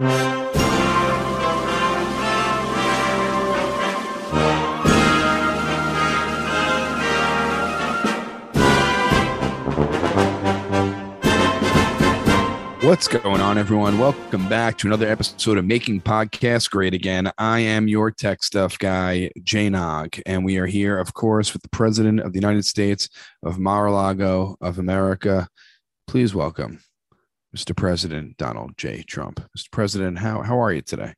What's going on, everyone? Welcome back to another episode of Making Podcasts Great Again. I am your tech stuff guy, Jay Nog, and we are here, of course, with the President of the United States of Mar-a-Lago of America. Please welcome Mr. President Donald J. Trump. Mr. President, how, how are you today?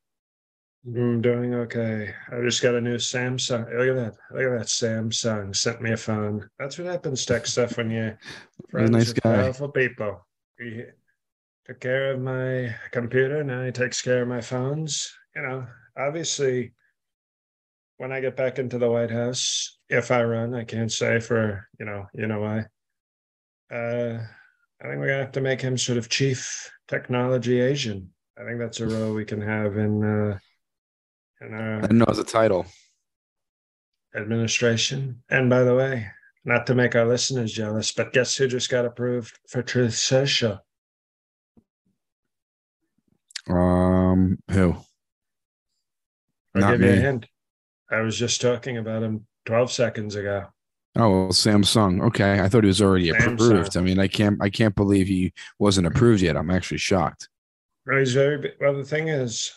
I'm doing okay. I just got a new Samsung. Look at that. Look at that Samsung sent me a phone. That's what happens, tech stuff, when you're friends nice with guy. powerful people. He took care of my computer. Now he takes care of my phones. You know, obviously, when I get back into the White House, if I run, I can't say for, you know, you know why. Uh, I think we're gonna have to make him sort of chief technology Asian. I think that's a role we can have in uh, in our I didn't know it was a title. administration. And by the way, not to make our listeners jealous, but guess who just got approved for Truth Social? Um, who? I'll Not give you a hint. I was just talking about him 12 seconds ago. Oh, well, Samsung. Okay, I thought he was already Samsung. approved. I mean, I can't, I can't believe he wasn't mm. approved yet. I'm actually shocked. Well, he's very well. The thing is,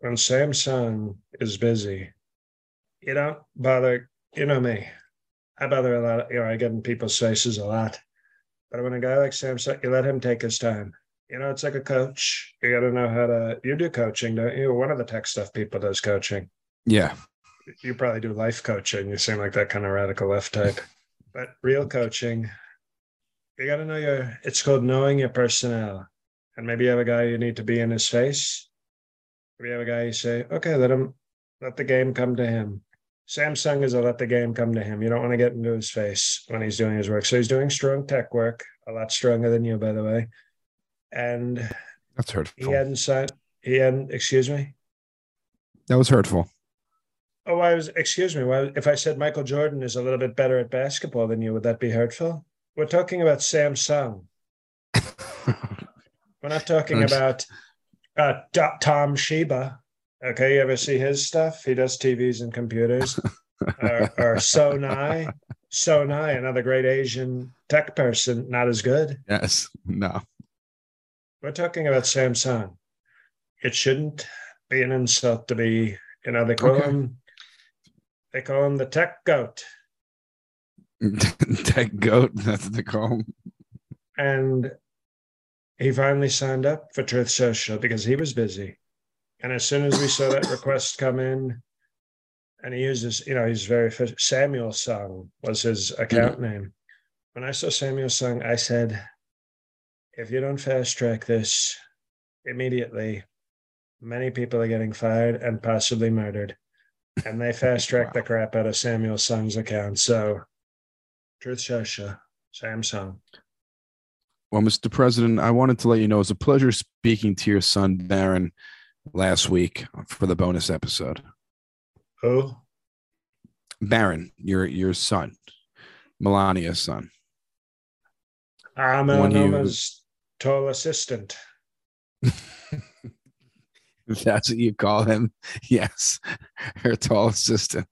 when Samsung is busy, you don't bother. You know me, I bother a lot. You know, I get in people's faces a lot. But when a guy like Samsung, you let him take his time. You know, it's like a coach. You got to know how to. You do coaching, don't you? One of the tech stuff people does coaching. Yeah, You probably do life coaching. You seem like that kind of radical left type. But real coaching, you got to know your. It's called knowing your personnel. And maybe you have a guy you need to be in his face. Maybe you have a guy you say, okay, let him, let the game come to him. Samsung is a let the game come to him. You don't want to get into his face when he's doing his work. So he's doing strong tech work, a lot stronger than you, by the way. And that's hurtful. he hadn't signed. He hadn't. Excuse me. That was hurtful. Oh, I was. Excuse me. Well, if I said Michael Jordan is a little bit better at basketball than you, would that be hurtful? We're talking about Samsung. We're not talking about uh, Tom Sheba. Okay, you ever see his stuff? He does TVs and computers. or, or Sonai, Sonai, another great Asian tech person, not as good. yes. No. We're talking about Samsung. It shouldn't be an insult to be, they Okay. him, they call him the tech goat. Tech goat. That's what they call him. and he finally signed up for Truth Social because he was busy. And as soon as we saw that request come in, and he uses, you know, he's very Samuel Sung was his account name. When I saw Samuel Sung, I said, if you don't fast track this immediately, many people are getting fired and possibly murdered. And they fast tracked the crap out of Samuel Sung's account. So, Truth Social, Samsung. Well, Mr. President, I wanted to let you know it's a pleasure speaking to your son, Barron, last week for the bonus episode. Who? Barron, your your son, Melania's son. I'm When you- Melanoma's tall assistant. If that's what you call him, yes, her tall assistant.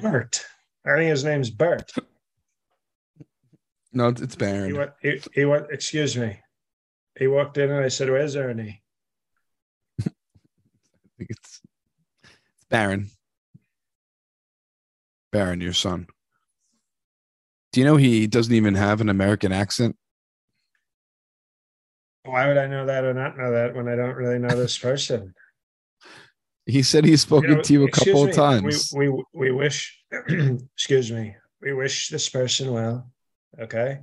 Bert. I think his name's Bert. No, it's He Barron. went, he, he went, excuse me. He walked in and I said, Where's Ernie? I think it's, it's Barron. Barron, your son. Do you know he doesn't even have an American accent? Why would I know that or not know that when I don't really know this person? He said he's spoken You know, to you a couple of times. We, we, we wish, excuse me, we wish this person well. Okay.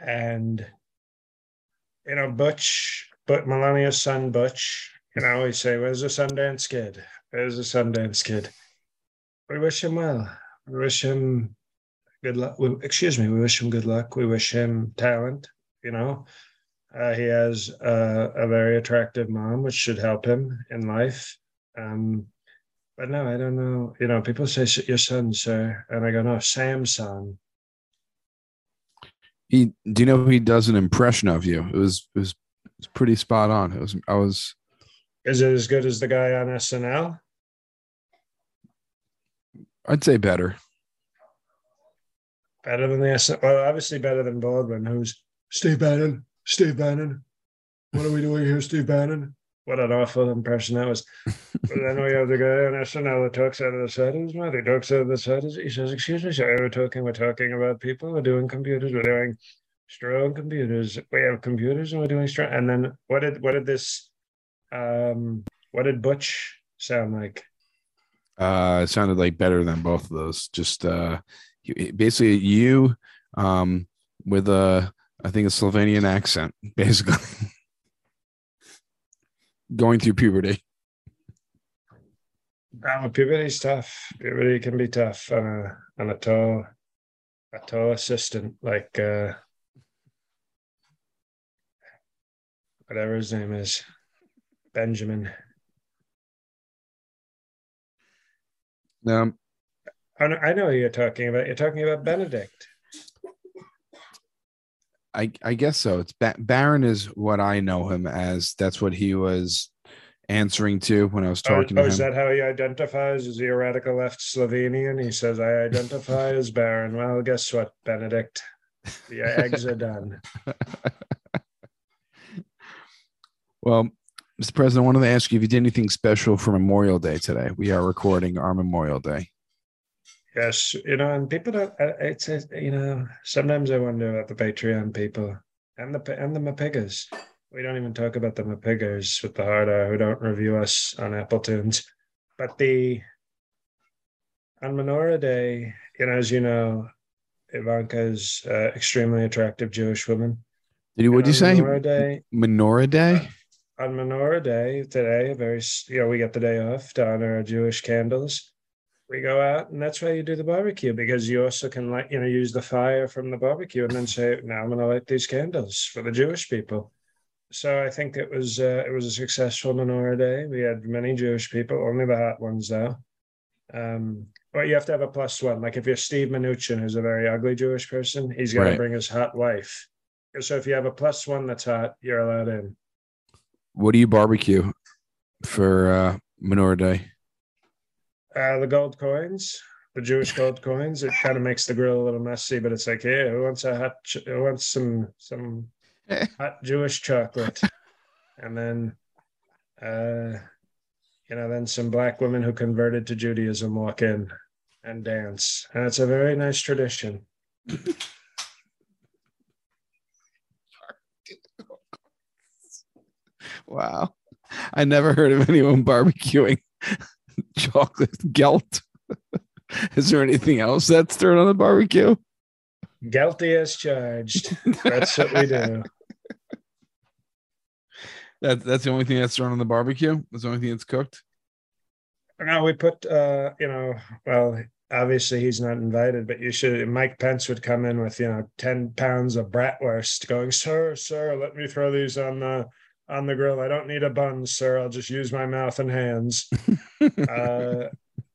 And, you know, Butch, but Melania's son, Butch, you know, we say, "Where's the Sundance Kid? Where's the Sundance Kid?" We wish him well. We wish him good luck. We, excuse me. We wish him good luck. We wish him talent. You know, uh, he has a, a, very attractive mom, which should help him in life. Um, but no, I don't know. You know, people say your son, sir, and I go, no, Samson. He, do you know he does an impression of you? It was, it was, it was pretty spot on. It was, I was. Is it as good as the guy on SNL? I'd say better. Better than the SNL. Well, obviously better than Baldwin, who's Steve Bannon. Steve Bannon. What are we doing here, Steve Bannon? What an awful impression that was. but then we have the guy on SNL that talks out of the side of his mouth. He talks out of the side. He says, "Excuse me, sir. We're talking. We're talking about people. We're doing computers. We're doing strong computers. We have computers, and we're doing strong." And then what did what did this? Um, what did Butch sound like? Uh, it sounded like better than both of those. Just uh, basically you um with a I think a Slovenian accent, basically going through puberty. Um, puberty's tough. Puberty can be tough on a on a tall a tall assistant like uh whatever his name is, Benjamin. Um, I know who you're talking about. You're talking about Benedict. I I guess so. It's ba- Barron is what I know him as. That's what he was answering to when I was oh, talking oh, to him. Is that how he identifies? Is he a radical left Slovenian? He says, "I identify as Barron." Well, guess what, Benedict? The eggs are done. well, Mr. President, I wanted to ask you if you did anything special for Memorial Day today. We are recording our Memorial Day. Yes, you know, and people don't. It's you know, sometimes I wonder about the Patreon people and the and the Mapigas. We don't even talk about the Mapigas with the harder who don't review us on Apple Tunes, but the on Menorah Day, you know, as you know, Ivanka is uh, extremely attractive Jewish woman. Did you? What did you say? Menorah Day. Menorah Day. Uh, on Menorah Day today, very you know, we get the day off to honor our Jewish candles we go out and that's why you do the barbecue because you also can like you know use the fire from the barbecue and then say now i'm going to light these candles for the jewish people. So i think it was uh, it was a successful menorah day. We had many jewish people only the hot ones though. Um but you have to have a plus one. Like if you're steve Mnuchin, who's a very ugly jewish person he's going right. to bring his hot wife. So if you have a plus one that's hot you're allowed in. What do you barbecue for uh menorah day uh, the gold coins, the Jewish gold coins. It kind of makes the grill a little messy, but it's like, yeah, who wants a hot? Who wants some some hot Jewish chocolate? And then, uh, you know, then some black women who converted to Judaism walk in and dance, and it's a very nice tradition. wow, I never heard of anyone barbecuing chocolate gelt. Is there anything else that's thrown on the barbecue? Guilty as charged. That's what we do. That, that's the only thing that's thrown on the barbecue. That's the only thing that's cooked. No, we put, uh, you know, well, obviously he's not invited, but you should. Mike Pence would come in with, you know, ten pounds of bratwurst, going, "Sir, sir, let me throw these on the on the grill. I don't need a bun, sir. I'll just use my mouth and hands. uh,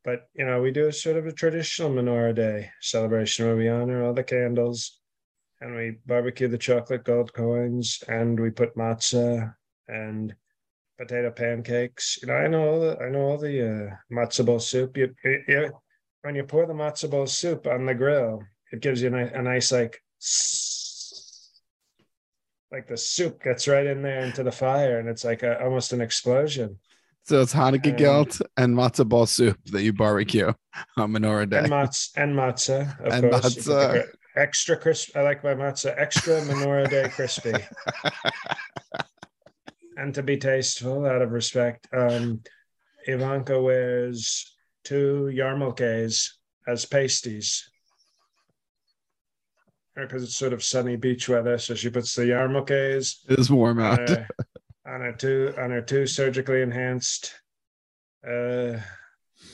but you know, we do a sort of a traditional menorah day celebration where we honor all the candles and we barbecue the chocolate gold coins and we put matzah and potato pancakes. You know, I know all the I know all the uh, matzo ball soup. You, you, when you pour the matzo ball soup on the grill, it gives you a, a nice like like the soup gets right in there into the fire and it's like a, almost an explosion. So it's Hanukkah gelt and matzah ball soup that you barbecue on Menorah Day. And, matz, and matzah, of and course. Matzah. Extra crisp. I like my matzah extra Menorah Day crispy. and to be tasteful, out of respect, um, Ivanka wears two yarmulkes as pasties because it's sort of sunny beach weather. So she puts the yarmulkes. It is warm out. On her, on her two on her two surgically enhanced uh,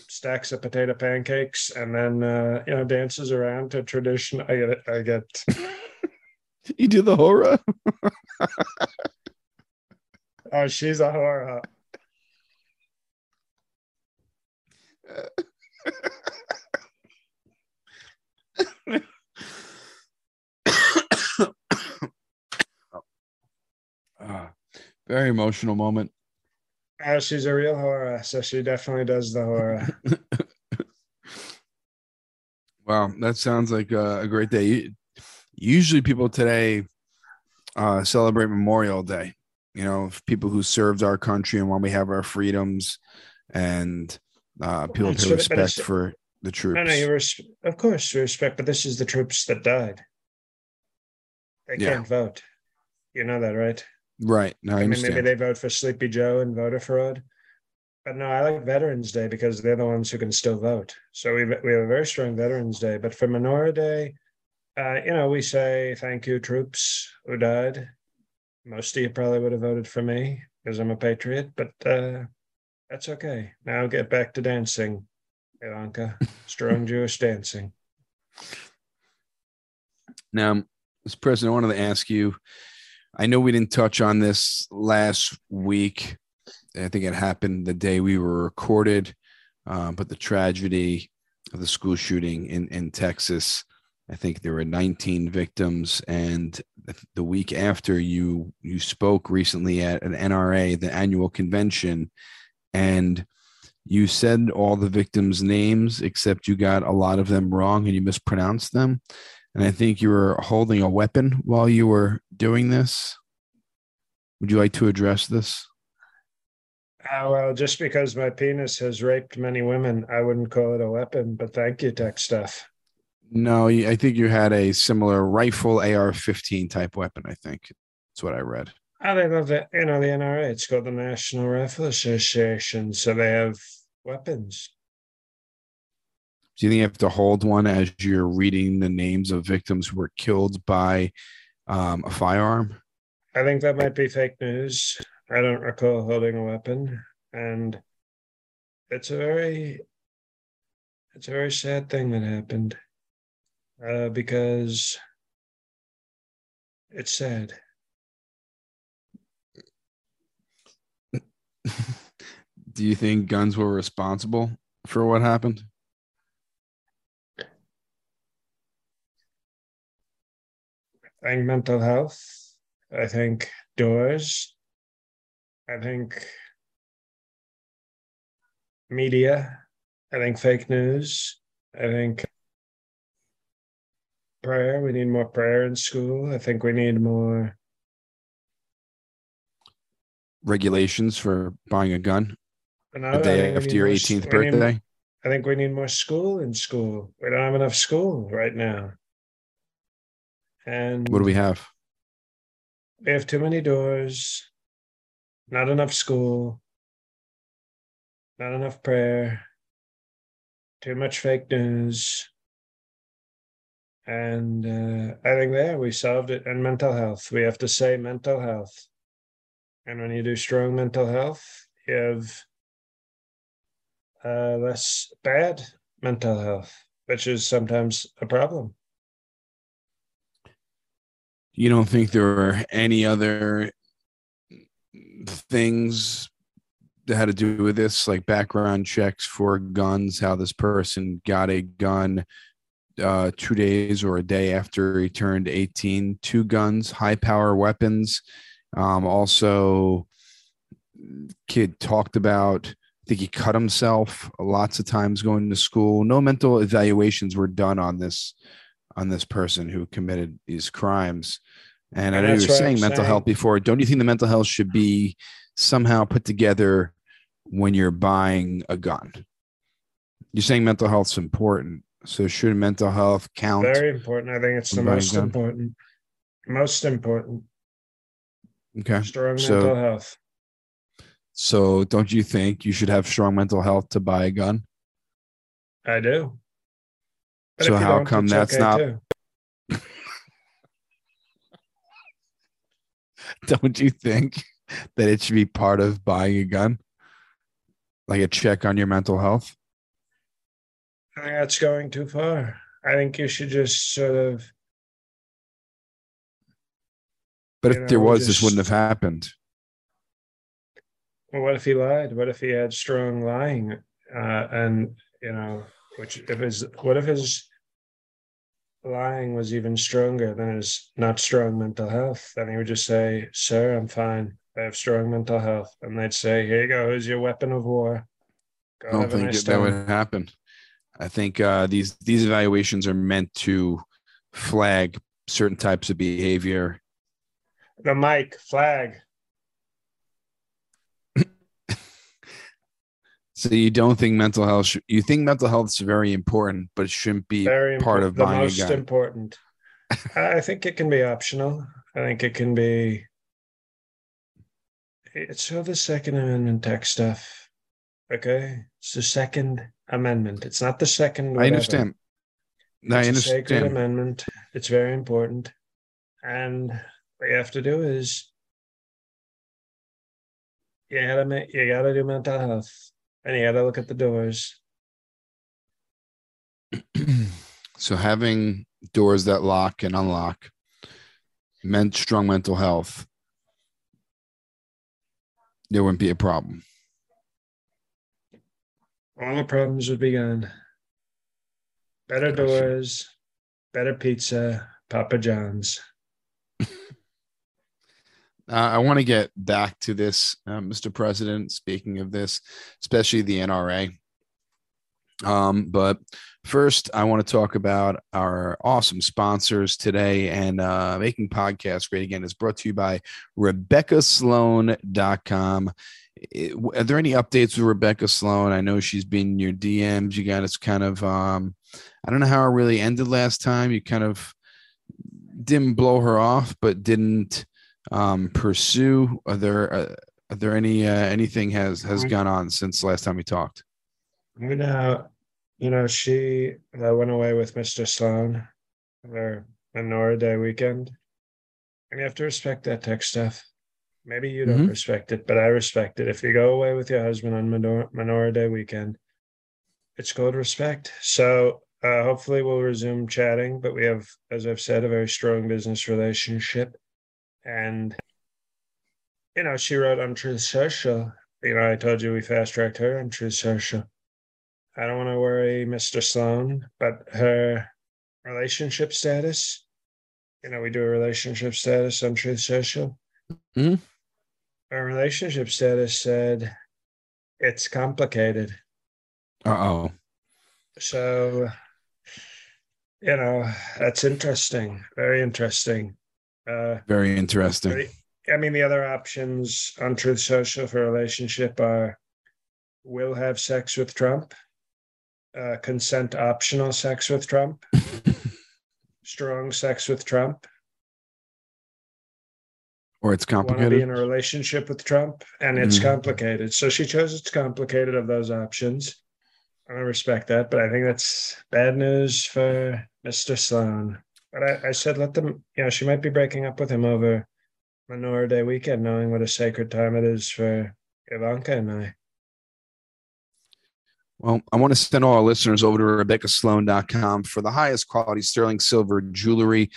stacks of potato pancakes, and then uh, you know dances around to tradition. I get it. I get. You do the horror. oh, she's a horror. very emotional moment. Oh, she's a real horror, so she definitely does the horror. Wow, that sounds like a, a great day. Usually, people today uh, celebrate Memorial Day. You know, people who served our country and when we have our freedoms, and uh, people pay respect for the troops. No, no, you res- of course you respect, but this is the troops that died. They Yeah. can't vote. You know that, right? Right? No, I, I, mean, understand. maybe they vote for Sleepy Joe and voter fraud. But no, I like Veterans Day because they're the ones who can still vote. So we we have a very strong Veterans Day. But for Menorah Day, uh, you know, we say thank you, troops who died. Most of you probably would have voted for me because I'm a patriot, but uh, that's okay. Now get back to dancing, Ivanka. Strong Jewish dancing. Now, Mr. President, I wanted to ask you. I know we didn't touch on this last week. I think it happened the day we were recorded, uh, but the tragedy of the school shooting in, in Texas. I think there were 19 victims, and the- week after you you spoke recently at an NRA, the annual convention, and you said all the victims' names except you got a lot of them wrong and you mispronounced them and I think you were holding a weapon while you were doing this. Would you like to address this? Uh, well, just because my penis has raped many women, I wouldn't call it a weapon. But thank you, tech stuff. No, I think you had a similar rifle AR-15 type weapon. I think that's what I read. Oh, they love the you know the NRA. It's called the National Rifle Association, so they have weapons. Do you think you have to hold one as you're reading the names of victims who were killed by um, a firearm? I think that might be fake news. I don't recall holding a weapon, and it's a very, it's a very sad thing that happened, uh, because it's sad. Do you think guns were responsible for what happened? I think mental health. I think doors. I think media. I think fake news. I think prayer. We need more prayer in school. I think we need more. Regulations for buying a gun No, I day after your 18th s- we need- birthday? I think we need more school in school. We don't have enough school right now. And What do we have? we have too many doors, not enough school, not enough prayer, too much fake news. And uh, I think there we solved it. And mental health. We have to say mental health. And when you do strong mental health, you have uh, less bad mental health, which is sometimes a problem. You don't think there were any other things that had to do with this, like background checks for guns, how this person got a gun uh, two days or a day after he turned 18, two guns, high power weapons. Um, also, kid talked about, I think he cut himself lots of times going to school. No mental evaluations were done on this on this person who committed these crimes. And I know you were saying I'm mental saying. health before. Don't you think the mental health should be somehow put together when you're buying a gun? You're saying mental health's important. So should mental health count? Very important. I think it's the most gun. important. Most important. okay. Strong So- mental health. So don't you think you should have strong mental health to buy a gun? I do. But So how come that's okay not- too. Don't you think that it should be part of buying a gun? Like a check on your mental health? I think that's going too far. I think you should just sort of. But if there know, was, this wouldn't have happened. Well, what if he lied? What if he had strong lying? Uh, and you know, which if his what if his lying was even stronger than his not strong mental health? Then he would just say, "Sir, I'm fine. I have strong mental health," and they'd say, "Here you go. Here's your weapon of war. Go I don't think nice that, would happen. I think uh, these these evaluations are meant to flag certain types of behavior. The mic flag. So you don't think mental health? You think mental health is very important, but it shouldn't be Very part of the most important. I think it can be optional. I think it can be. It's all the Second Amendment tech stuff. Okay, it's the Second Amendment. It's not the second. I understand. No, I It's a sacred amendment. It's very important, and what you have to do is you gotta you gotta do mental health, and you gotta look at the doors. so having doors that lock and unlock meant strong mental health there wouldn't be a problem all the problems would be gone. Better doors, better pizza, Papa John's. Uh, i want to get back to this uh, mr president speaking of this especially the nra um, but first i want to talk about our awesome sponsors today and uh, making podcasts great again is brought to you by rebeccasloane.com it- are there any updates with Rebecca Sloane? I know she's been your DMs. You got us kind of, um, I don't know how it really ended last time. You kind of didn't blow her off, but didn't um, pursue. Are there, uh, are there any, uh, anything has, has Mhm. gone on since last time we talked? You know, you know, she uh, went away with Mr. Sloane for their Menorah Day weekend. And you have to respect that tech stuff. Maybe you don't Mhm. respect it, but I respect it. If you go away with your husband on Menor- Menorah Day weekend, it's called respect. So uh, hopefully we'll resume chatting, but we have, as I've said, a very strong business relationship. And, you know, she wrote on Truth Social, you know, I told you we fast tracked her on Truth Social. I don't want to worry Mr. Sloane, but her relationship status, you know, we do a relationship status on Truth Social. Mhm. Her relationship status said it's complicated. Uh oh. So, you know, that's interesting. Very interesting. Uh, Very interesting. I mean, the other options on Truth Social for relationship are will have sex with Trump, uh, consent optional sex with Trump, strong sex with Trump, Or it's want to be complicated. in a relationship with Trump, and it's Mhm. complicated. So she chose it's complicated of those options. I respect that, but I think that's bad news for Mr. Sloane. But I, I said, let them, you know, she might be breaking up with him over Menorah Day weekend, knowing what a sacred time it is for Ivanka and I. Well, I want to send all our listeners over to RebeccaSloane.com for the highest quality sterling silver jewelry,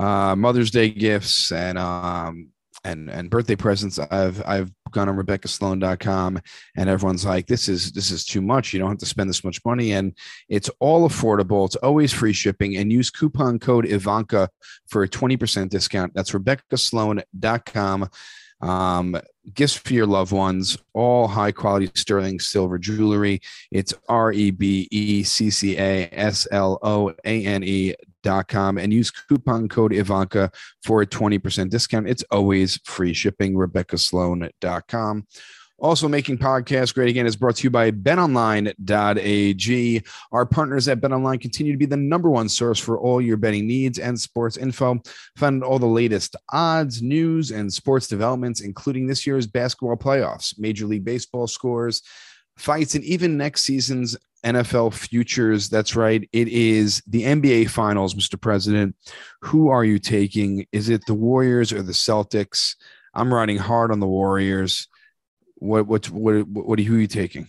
uh, Mother's Day gifts, and um, and and birthday presents. I've I've gone on RebeccaSloane.com, and everyone's like, "This is this is too much. You don't have to spend this much money, and it's all affordable. It's always free shipping, and use coupon code Ivanka for a twenty percent discount. That's RebeccaSloane.com." Um, gifts for your loved ones, all high quality sterling silver jewelry. It's R E B E C C A S L O A N E dot com and use coupon code Ivanka for a 20% discount. It's always free shipping. RebeccaSloane.com. Also, making podcasts great again is brought to you by betonline.ag. Our partners at BetOnline continue to be the number one source for all your betting needs and sports info. Find all the latest odds, news, and sports developments, including this year's basketball playoffs, Major League Baseball scores, fights, and even next season's NFL futures. That's right. It is the NBA Finals, Mr. President. Who are you taking? Is it the Warriors or the Celtics? I'm riding hard on the Warriors. What what what what who are you taking?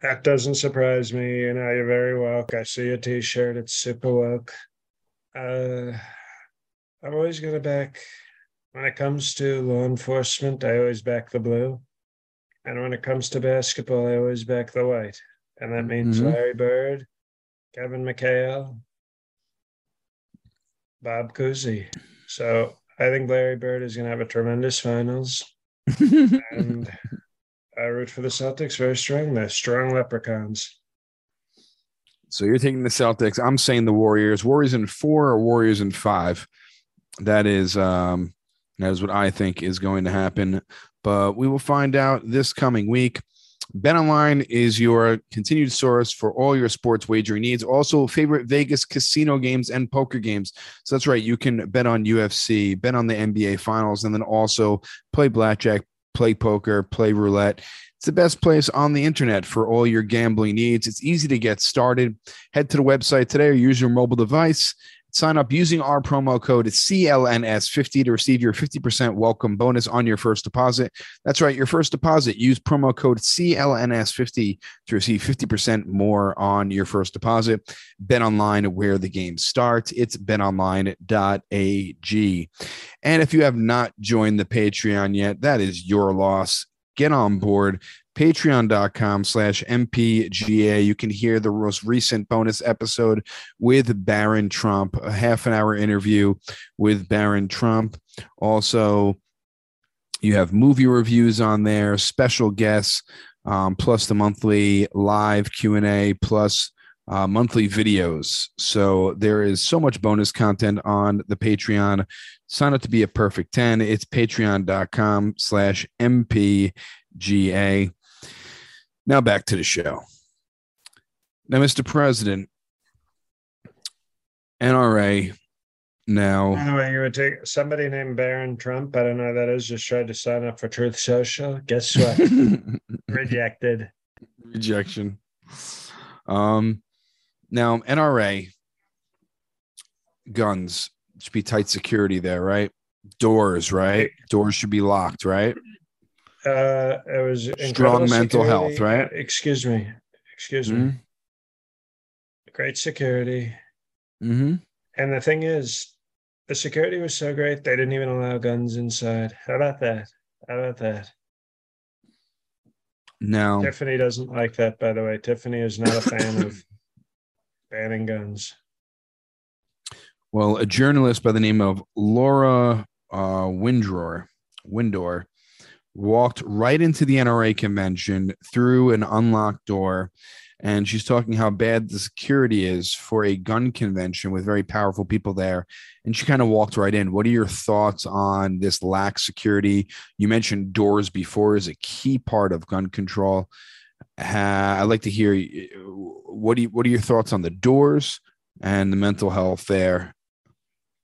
That doesn't surprise me. You know, you're very woke. I see a t-shirt. It's super woke. Uh, I'm always gonna back when it comes to law enforcement, I always back the blue. And when it comes to basketball, I always back the white. And that means Mhm. Larry Bird, Kevin McHale, Bob Cousy. So I think Larry Bird is going to have a tremendous finals. And I root for the Celtics very strong. They're strong leprechauns. so you're taking the Celtics. I'm saying the Warriors. Warriors in four or Warriors in five. That is um that is what I think is going to happen. But we will find out this coming week. BetOnline is your continued source for all your sports wagering needs. Also, favorite Vegas casino games and poker games. So that's right. You can bet on UFC, bet on the NBA finals, and then also play blackjack, play poker, play roulette. It's the best place on the internet for all your gambling needs. It's easy to get started. Head to the website today or use your mobile device. Sign up using our promo code CLNS50 to receive your 50% welcome bonus on your first deposit. That's right, your first deposit. Use promo code CLNS50 to receive 50% more on your first deposit. Bet online where the game starts. It's betonline.ag. And if you have not joined the Patreon yet, that is your loss. Get on board patreon.com slash mpga you can hear the most recent bonus episode with barron trump a half an hour interview with barron trump. Also you have movie reviews on there special guests um, plus the monthly live q&a plus uh, monthly videos. So there is so much bonus content on the patreon. Sign up to be a perfect 10 it's patreon.com slash mpga now back to the show. Now, Mr. President, NRA now. By the way, you would take somebody named Barron Trump. I don't know who that is. Just tried to sign up for Truth Social. Guess what? Rejected. Rejection. Um, now NRA guns should be tight security there, right? Doors, right? Doors should be locked, right? Uh, it was Strong mental health, right? Excuse me. Excuse me. Mhm. Great security. Mm-hmm. And the thing is, the security was so great they didn't even allow guns inside. How about that? How about that? No, Tiffany doesn't like that, by the way. Tiffany is not a fan of banning guns. well, a journalist by the name of Laura uh, Windor, Windor walked right into the NRA convention through an unlocked door. And she's talking how bad the security is for a gun convention with very powerful people there. And she kind of walked right in. What are your thoughts on this lax security? You mentioned doors before is a key part of gun control. Uh, I'd like to hear what do you, what are your thoughts on the doors and the mental health there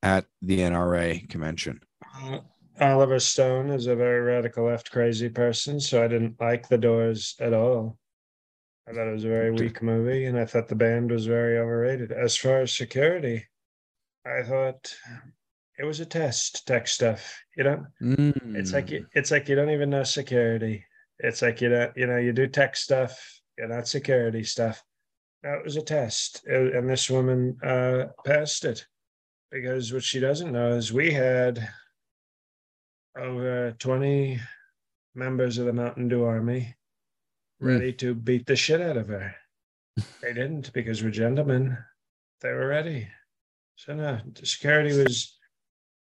at the NRA convention? Uh, Oliver Stone is a very radical left crazy person, so I didn't like the doors at all. I thought it was a very weak movie, and I thought the band was very overrated. As far as security, I thought it was a test tech stuff. You know, it's like Mm. you, it's like you don't even know security. It's like you don't, you know, you do tech stuff, you're not security stuff. That was a test, uh, and this woman uh, passed it because what she doesn't know is we had over 20 members of the Mountain Dew Army ready mm. to beat the shit out of her. they didn't because we're gentlemen. They were ready. So, no, the security was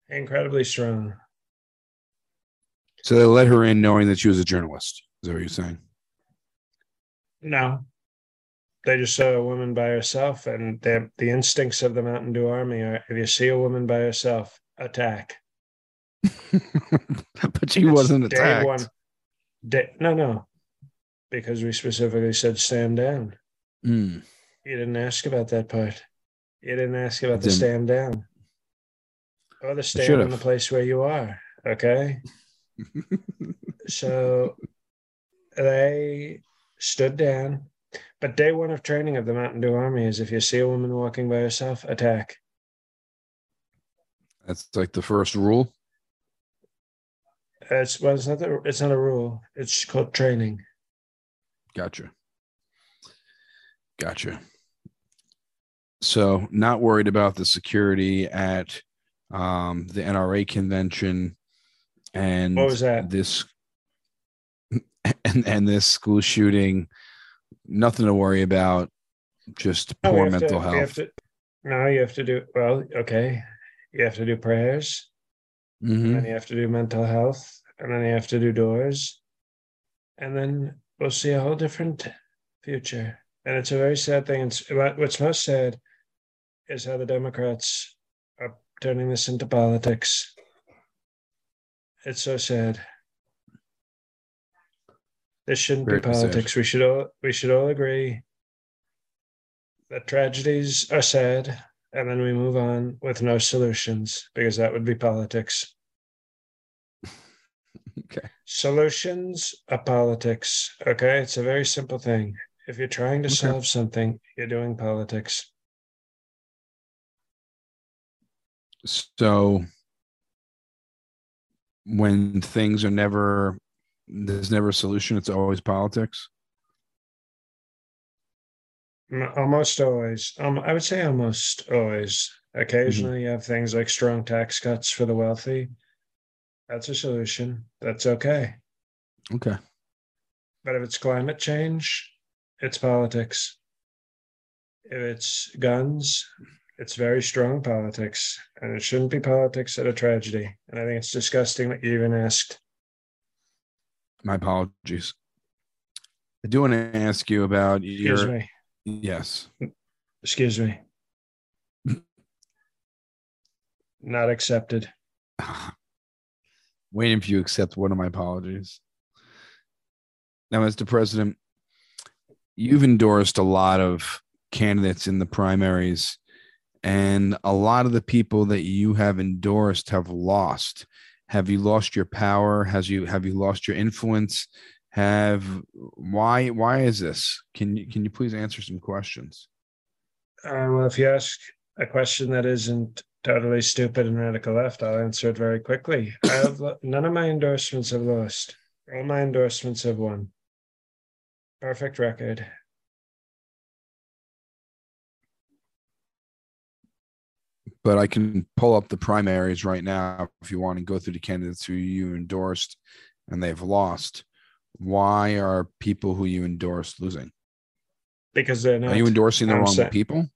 incredibly strong. So they let her in knowing that she was a journalist. Is that what you're saying? No, they just saw a woman by herself, and the, the instincts of the Mountain Dew Army are if you see a woman by herself, attack. but she It's wasn't day attacked. one. Day, no, no, because we specifically said stand down. Mm. You didn't ask about that part. You didn't ask about the didn't. stand down or the stand in the place where you are. Okay. so they stood down. But day one of training of the Mountain Dew Army is if you see a woman walking by herself, attack. That's like the first rule. It's well, it's not the, it's not a rule. It's called training. Gotcha. Gotcha. So, not worried about the security at um, the NRA convention and What was that? this and and this school shooting. Nothing to worry about. Just No, poor to- mental have health. to- no, you have to do well. Okay, you have to do prayers, Mhm. and you have to do mental health, and then you have to do doors, and then we'll see a whole different future. And it's a very sad thing. It's what- what's most sad is how the Democrats are turning this into politics. It's so sad. This shouldn't Very be politics. We should all we should all agree that tragedies are sad, and then we move on with no solutions because that would be politics. Okay. Solutions are politics. Okay, it's a very simple thing. If you're trying to Okay. solve something, you're doing politics. So when things are never there's never a solution, it's always politics. Almost always. Um, I would say almost always. Occasionally, you have things like strong tax cuts for the wealthy. That's a solution. That's okay. Okay. But if it's climate change, it's politics. If it's guns, it's very strong politics. And it shouldn't be politics at a tragedy. And I think it's disgusting that you even asked. My apologies. I do want to ask you about Excuse your me. yes. Excuse me. Not accepted. Waiting for you to accept one of my apologies. Now, Mr. President, you've endorsed a lot of candidates in the primaries, and a lot of the people that you have endorsed have lost. Have you lost your power? Has you have you lost your influence? Have why why is this? Can you can you please answer some questions? Uh, well, if you ask a question that isn't totally stupid and radical left, I'll answer it very quickly. I have none of my endorsements have lost. All my endorsements have won. Perfect record. but I can pull up the primaries right now if you want to go through the candidates who you endorsed and they've lost. Why are people who you endorsed losing? Because they're not. Are you endorsing the I'm wrong sa- people?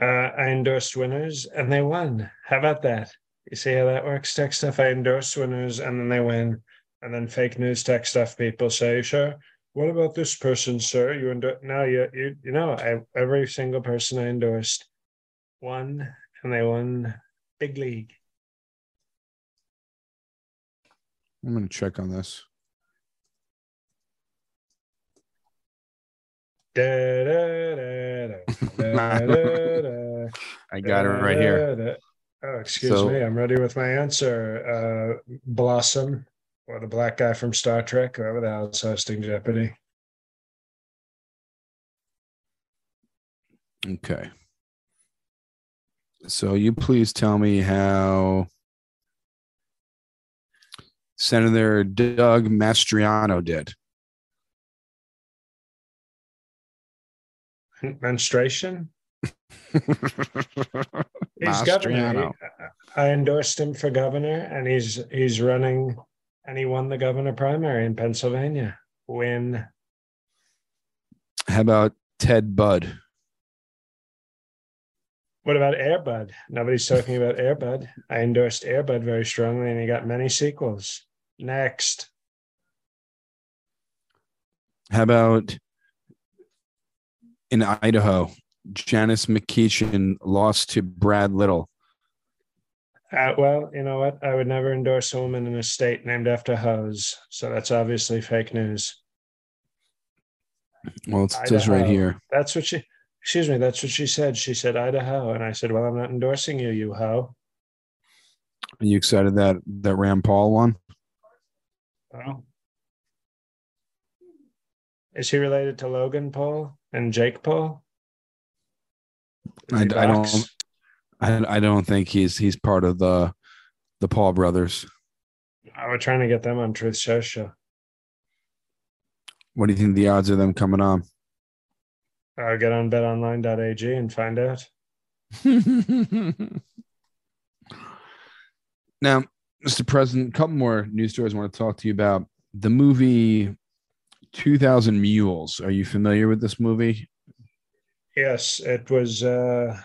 Uh, I endorsed winners and they won. How about that? You see how that works? Tech stuff. I endorse winners and then they win. And then fake news tech stuff. People say, "Sure, what about this person, sir? You endorse? No, you you you know, I, every single person I endorsed won, and they won big league. I'm going to check on this. I got it right here. Oh, excuse So- me. I'm ready with my answer. Uh, Blossom, or the black guy from Star Trek, whoever the hell's hosting Jeopardy. Okay. So you please tell me how Senator Doug Mastriano did. Menstruation. He's governor. I endorsed him for governor, and he's he's running, and he won the governor primary in Pennsylvania. Win. How about Ted Budd? What about Airbud? Nobody's talking about Airbud. I endorsed Airbud very strongly, and he got many sequels. Next, How about in Idaho? Janice McGeachin lost to Brad Little. uh, well, you know what? I would never endorse a woman in a state named after Hose, so that's obviously fake news. Well, it says right here. That's what she. Excuse me. That's what she said. She said Idaho, and I said, "Well, I'm not endorsing you, you hoe." Are you excited that that Rand Paul won? Oh. Is he related to Logan Paul and Jake Paul? I, I don't. I, I don't think he's he's part of the the Paul brothers. Oh, I was trying to get them on Truth Social. What do you think the odds of them coming on? I'll get on betonline.ag and find out. now, Mr. President, a couple more news stories I want to talk to you about. The movie 2000 Mules. Are you familiar with this movie? Yes, it was, uh,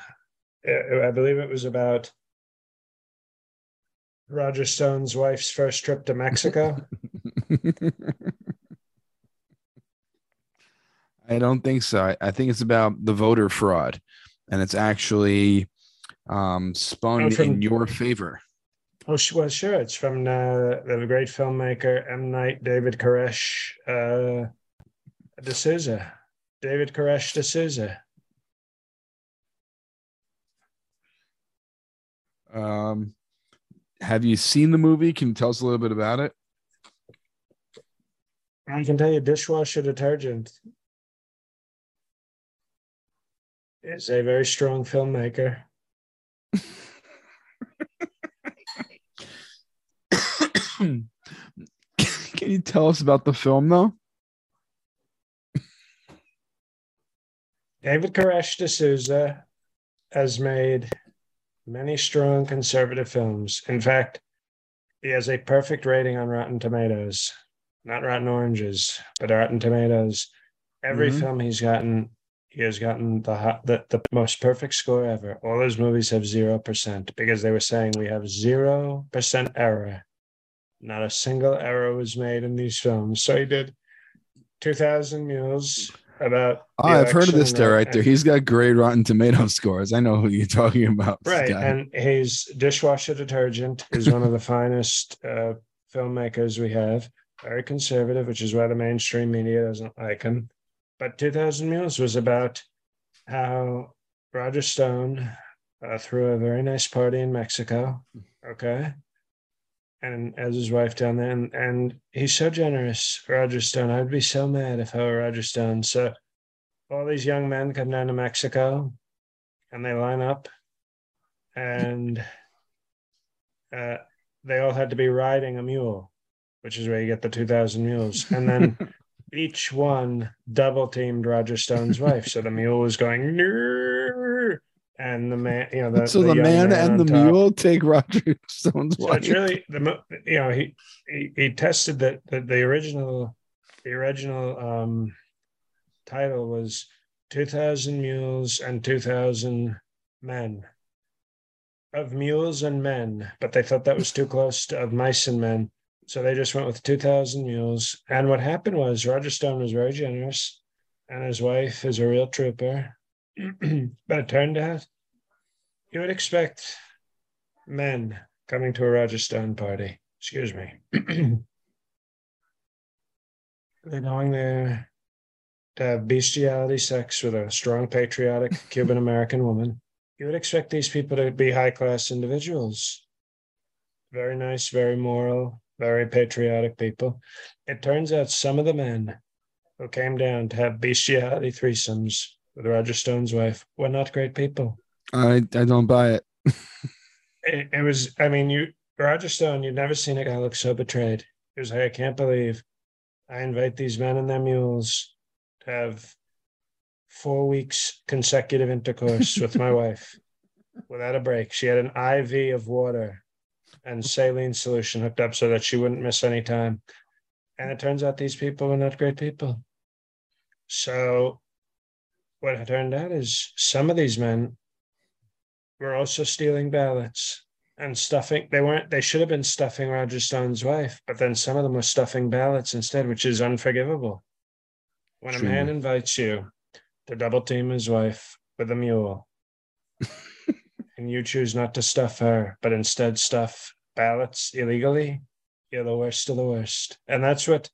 I believe it was about Roger Stone's wife's first trip to Mexico. I don't think so. I, think it's about the voter fraud, and it's actually um, spun oh, from, in your favor. Oh, well, sure. It's from uh, the great filmmaker M. Night David Koresh uh, D'Souza. David Koresh D'Souza. Um, have you seen the movie? Can you tell us a little bit about it? I can tell you, dishwasher detergent is a very strong filmmaker. Can you tell us about the film, though? David Koresh D'Souza has made many strong conservative films. In fact, he has a perfect rating on Rotten Tomatoes, not Rotten Oranges, but Rotten Tomatoes. Every mm-hmm. film he's gotten he has gotten the, the the most perfect score ever. All his movies have zero percent because they were saying we have zero percent error. Not a single error was made in these films. So he did two thousand mules about. Oh, I've heard of this director. He's got great Rotten Tomato scores. I know who you're talking about. Right, and his dishwasher detergent is one of the finest uh, filmmakers we have. Very conservative, which is why the mainstream media doesn't like him but 2000 Mules was about how Roger Stone uh, threw a very nice party in Mexico. Okay. And as his wife down there, and, and he's so generous, Roger Stone. I'd be so mad if I were Roger Stone. So all these young men come down to Mexico and they line up and uh, they all had to be riding a mule, which is where you get the 2000 mules. And then each one double teamed Roger Stone's wife. So the mule was going, and the man, you know, the, so the, the man, man, and the top. mule take Roger Stone's so wife. It's really the you know he he, he tested that the, the original the original um, title was two thousand mules and two thousand men of mules and men, but they thought that was too close to of mice and men. So they just went with 2,000 mules. And what happened was Roger Stone was very generous, and his wife is a real trooper. But it turned out you would expect men coming to a Roger Stone party. Excuse me. They're going there to have bestiality sex with a strong, patriotic Cuban American woman. You would expect these people to be high class individuals. Very nice, very moral, very patriotic people. It turns out some of the men who came down to have bestiality threesomes with Roger Stone's wife were not great people. I I don't buy it. it, it was. I mean, you Roger Stone. You've never seen a guy look so betrayed. He was like, I can't believe I invite these men and their mules to have four weeks consecutive intercourse with my wife without a break. She had an IV of water and saline solution hooked up so that she wouldn't miss any time. And it turns out these people were not great people. So what it turned out is some of these men were also stealing ballots and stuffing they weren't they should have been stuffing Roger Stone's wife, but then some of them were stuffing ballots instead, which is unforgivable. When True. a man invites you to double team his wife with a mule, and you choose not to stuff her, but instead stuff ballots illegally, you're the worst of the worst. And that's what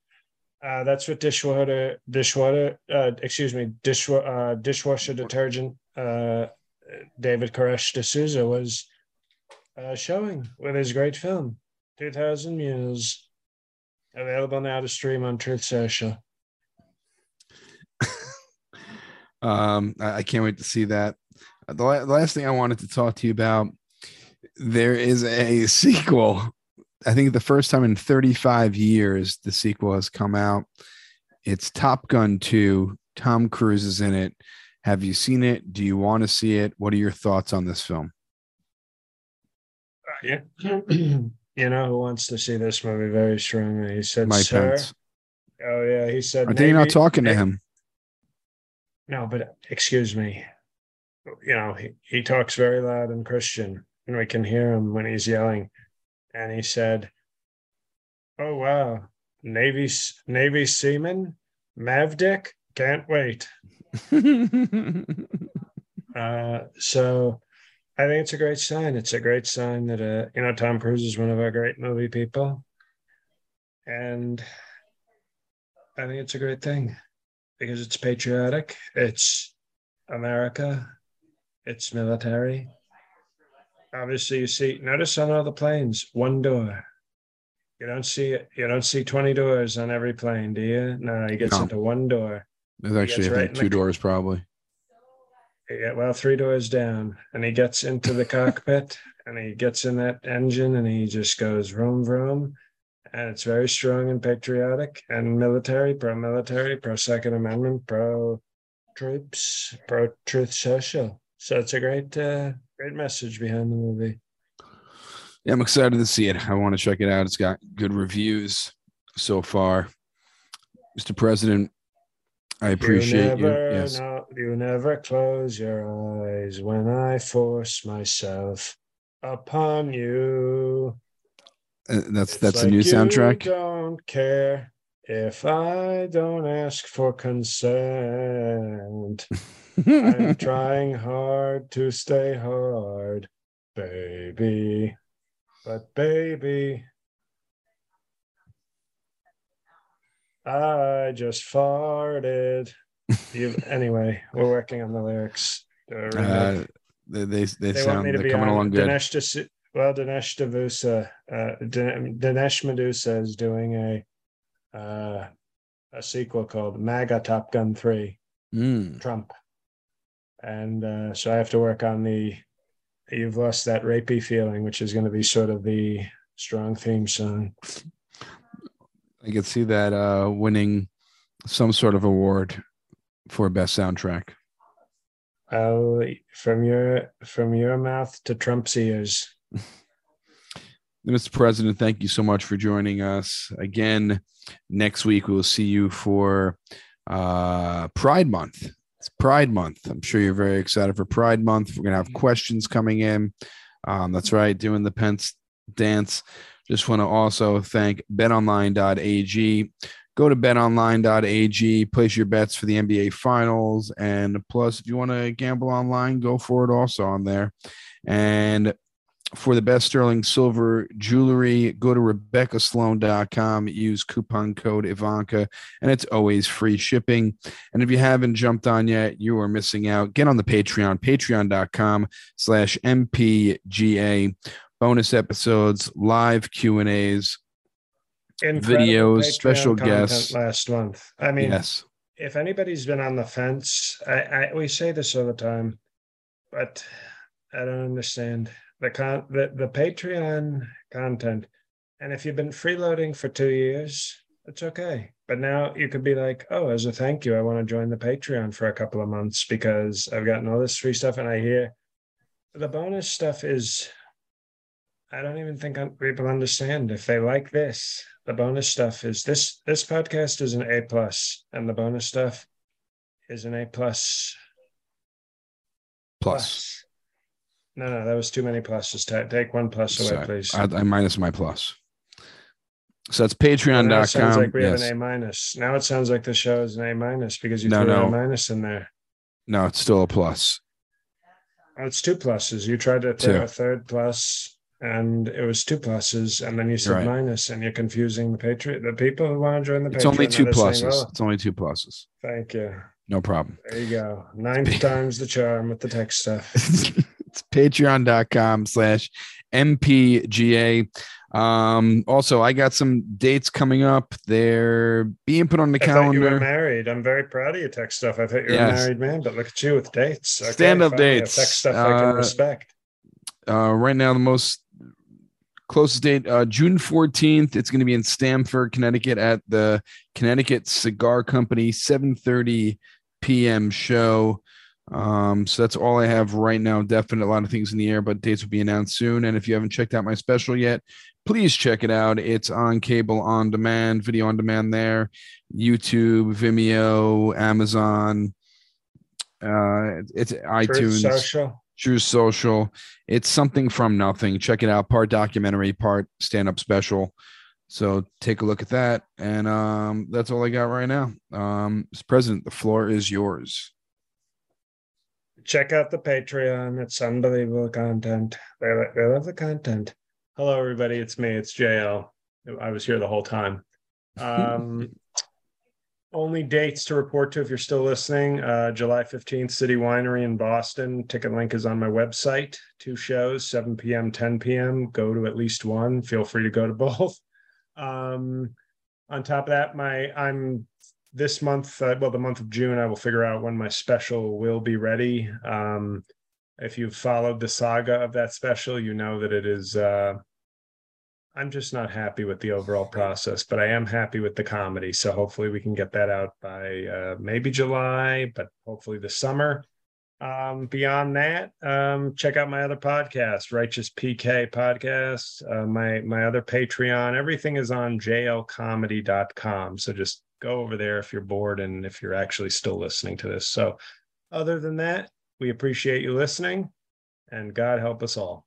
uh, that's what dishwater dishwater uh, excuse me uh, dishwasher detergent uh, David Koresh D'Souza was uh, showing with his great film 2000 Mules available now to stream on Truth Social. um, I can't wait to see that. The, la- the last thing I wanted to talk to you about there is a sequel I think the first time in 35 years the sequel has come out. It's Top Gun 2. Tom Cruise is in it. Have you seen it? Do you want to see it? What are your thoughts on this film? Uh, yeah. you know who wants to see this movie very strongly? He said, Mike Sir. Pence. Oh, yeah. He said, Are they not talking to him? No, but excuse me. You know, he, he talks very loud and Christian, and we can hear him when he's yelling. And he said, Oh, wow. Navy, Navy seaman, Mavdick, can't wait. Uh, so I think it's a great sign. It's a great sign that, uh, you know, Tom Cruise is one of our great movie people. And I think it's a great thing because it's patriotic, it's America, it's military. Obviously, you see, notice on all the planes, one door. You don't see you don't see 20 doors on every plane, do you? No, he gets No. into one door. There's actually, I think, in the two doors probably. Yeah, well, three doors down, and he gets into the cockpit, and he gets in that engine, and he just goes vroom vroom, and it's very strong and patriotic and military, pro military, pro Second Amendment, pro troops, pro Truth Social. So it's a great, uh, great message behind the movie. Yeah, I'm excited to see it. I want to check it out. It's got good reviews so far. Mr. President, I appreciate you. never Yes. know- you never close your eyes when I force myself upon you. Uh, That's It's that's a new You soundtrack. don't care if I don't ask for consent. I'm trying hard to stay hard, baby. But baby, I just farted. You anyway, we're working on the lyrics. Uh, they they, they, they want sound me to they're be coming on along good. Dinesh Dis- well, Dinesh Davusa, uh, Din- Dinesh Medusa is doing a uh, a sequel called MAGA Top Gun Three Mm. Trump, and uh, so I have to work on the "You've Lost That Rapey Feeling," which is going to be sort of the strong theme song. I could see that uh, winning some sort of award for best soundtrack. Oh, from your from your mouth to Trump's ears. Mr. President, thank you so much for joining us again. Next week, we will see you for uh, Pride Month. It's Pride Month. I'm sure you're very excited for Pride Month. We're going to have questions coming in. Um, that's right, doing the Pence dance. Just want to also thank betonline.ag. Go to betonline.ag, place your bets for the NBA Finals. And plus, if you want to gamble online, go for it also on there. And for the best sterling silver jewelry, go to RebeccaSloane.com, use coupon code Ivanka, and it's always free shipping. And if you haven't jumped on yet, you are missing out. Get on the Patreon, patreon.com slash MPGA. Bonus episodes, live Q&As. Incredible Videos, Patreon special guests. last month. I mean, yes. if anybody's been on the fence, I, I we say this all the time, but I don't understand the con the, the Patreon content. And if you've been freeloading for two years, it's okay. But now you could be like, oh, as a thank you, I want to join the Patreon for a couple of months because I've gotten all this free stuff, and I hear the bonus stuff is. I don't even think people understand if they like this. The bonus stuff is this. This podcast is an A plus, and the bonus stuff is an A plus Plus. No, no, that was too many pluses. Ta- Take one plus away, Sorry. please. I, I minus my plus. So that's Well, now patreon.com. it sounds like we yes. have an A minus. Now it sounds like the show is an A minus because you No, threw no. a minus in there. No, it's still a plus. Oh, it's two pluses. You tried to throw Two. a third plus, and it was two pluses, and then you said Right. minus, and you're confusing the Patriot. The people who want to join the patreon. It's Patreon. only two they're saying, pluses. Oh. It's only two pluses. thank you. No problem. There you go. Ninth time's the charm with the tech stuff. it's patreon.com slash mpga um also i got some dates coming up they're being put on the I thought you were calendar married. I'm very proud of your tech stuff. I thought you were Yes. a married man, but look at you with dates. Okay, Stand-up dates. Tech stuff I can Uh, respect. uh right now the most Closest date, uh, June 14th. It's going to be in Stamford, Connecticut at the Connecticut Cigar Company, 7.30 p.m. show. Um, so that's all I have right now. Definitely a lot of things in the air, but dates will be announced soon. And if you haven't checked out my special yet, please check it out. It's on cable on demand, video on demand there, YouTube, Vimeo, Amazon, uh, it's iTunes, Social. True Social. It's something from nothing. Check it out. Part documentary, part stand up special. So take a look at that. And um, that's all I got right now. Um, President, the floor is yours. Check out the Patreon. It's unbelievable content. They, they love the content. Hello, everybody. It's me. It's JL. I was here the whole time. Um, only dates to report to if you're still listening uh, July 15th, City Winery in Boston. Ticket link is on my website. Two shows, 7 p.m., 10 p.m. Go to at least one. Feel free to go to both. Um, on top of that, my I'm this month, uh, well, the month of June, I will figure out when my special will be ready. Um, if you've followed the saga of that special, you know that it is. Uh, I'm just not happy with the overall process, but I am happy with the comedy. So hopefully we can get that out by uh, maybe July, but hopefully the summer. Um, beyond that, um, check out my other podcast, Righteous PK Podcast, uh, my my other Patreon. Everything is on jlcomedy.com. So just go over there if you're bored and if you're actually still listening to this. So other than that, we appreciate you listening and God help us all.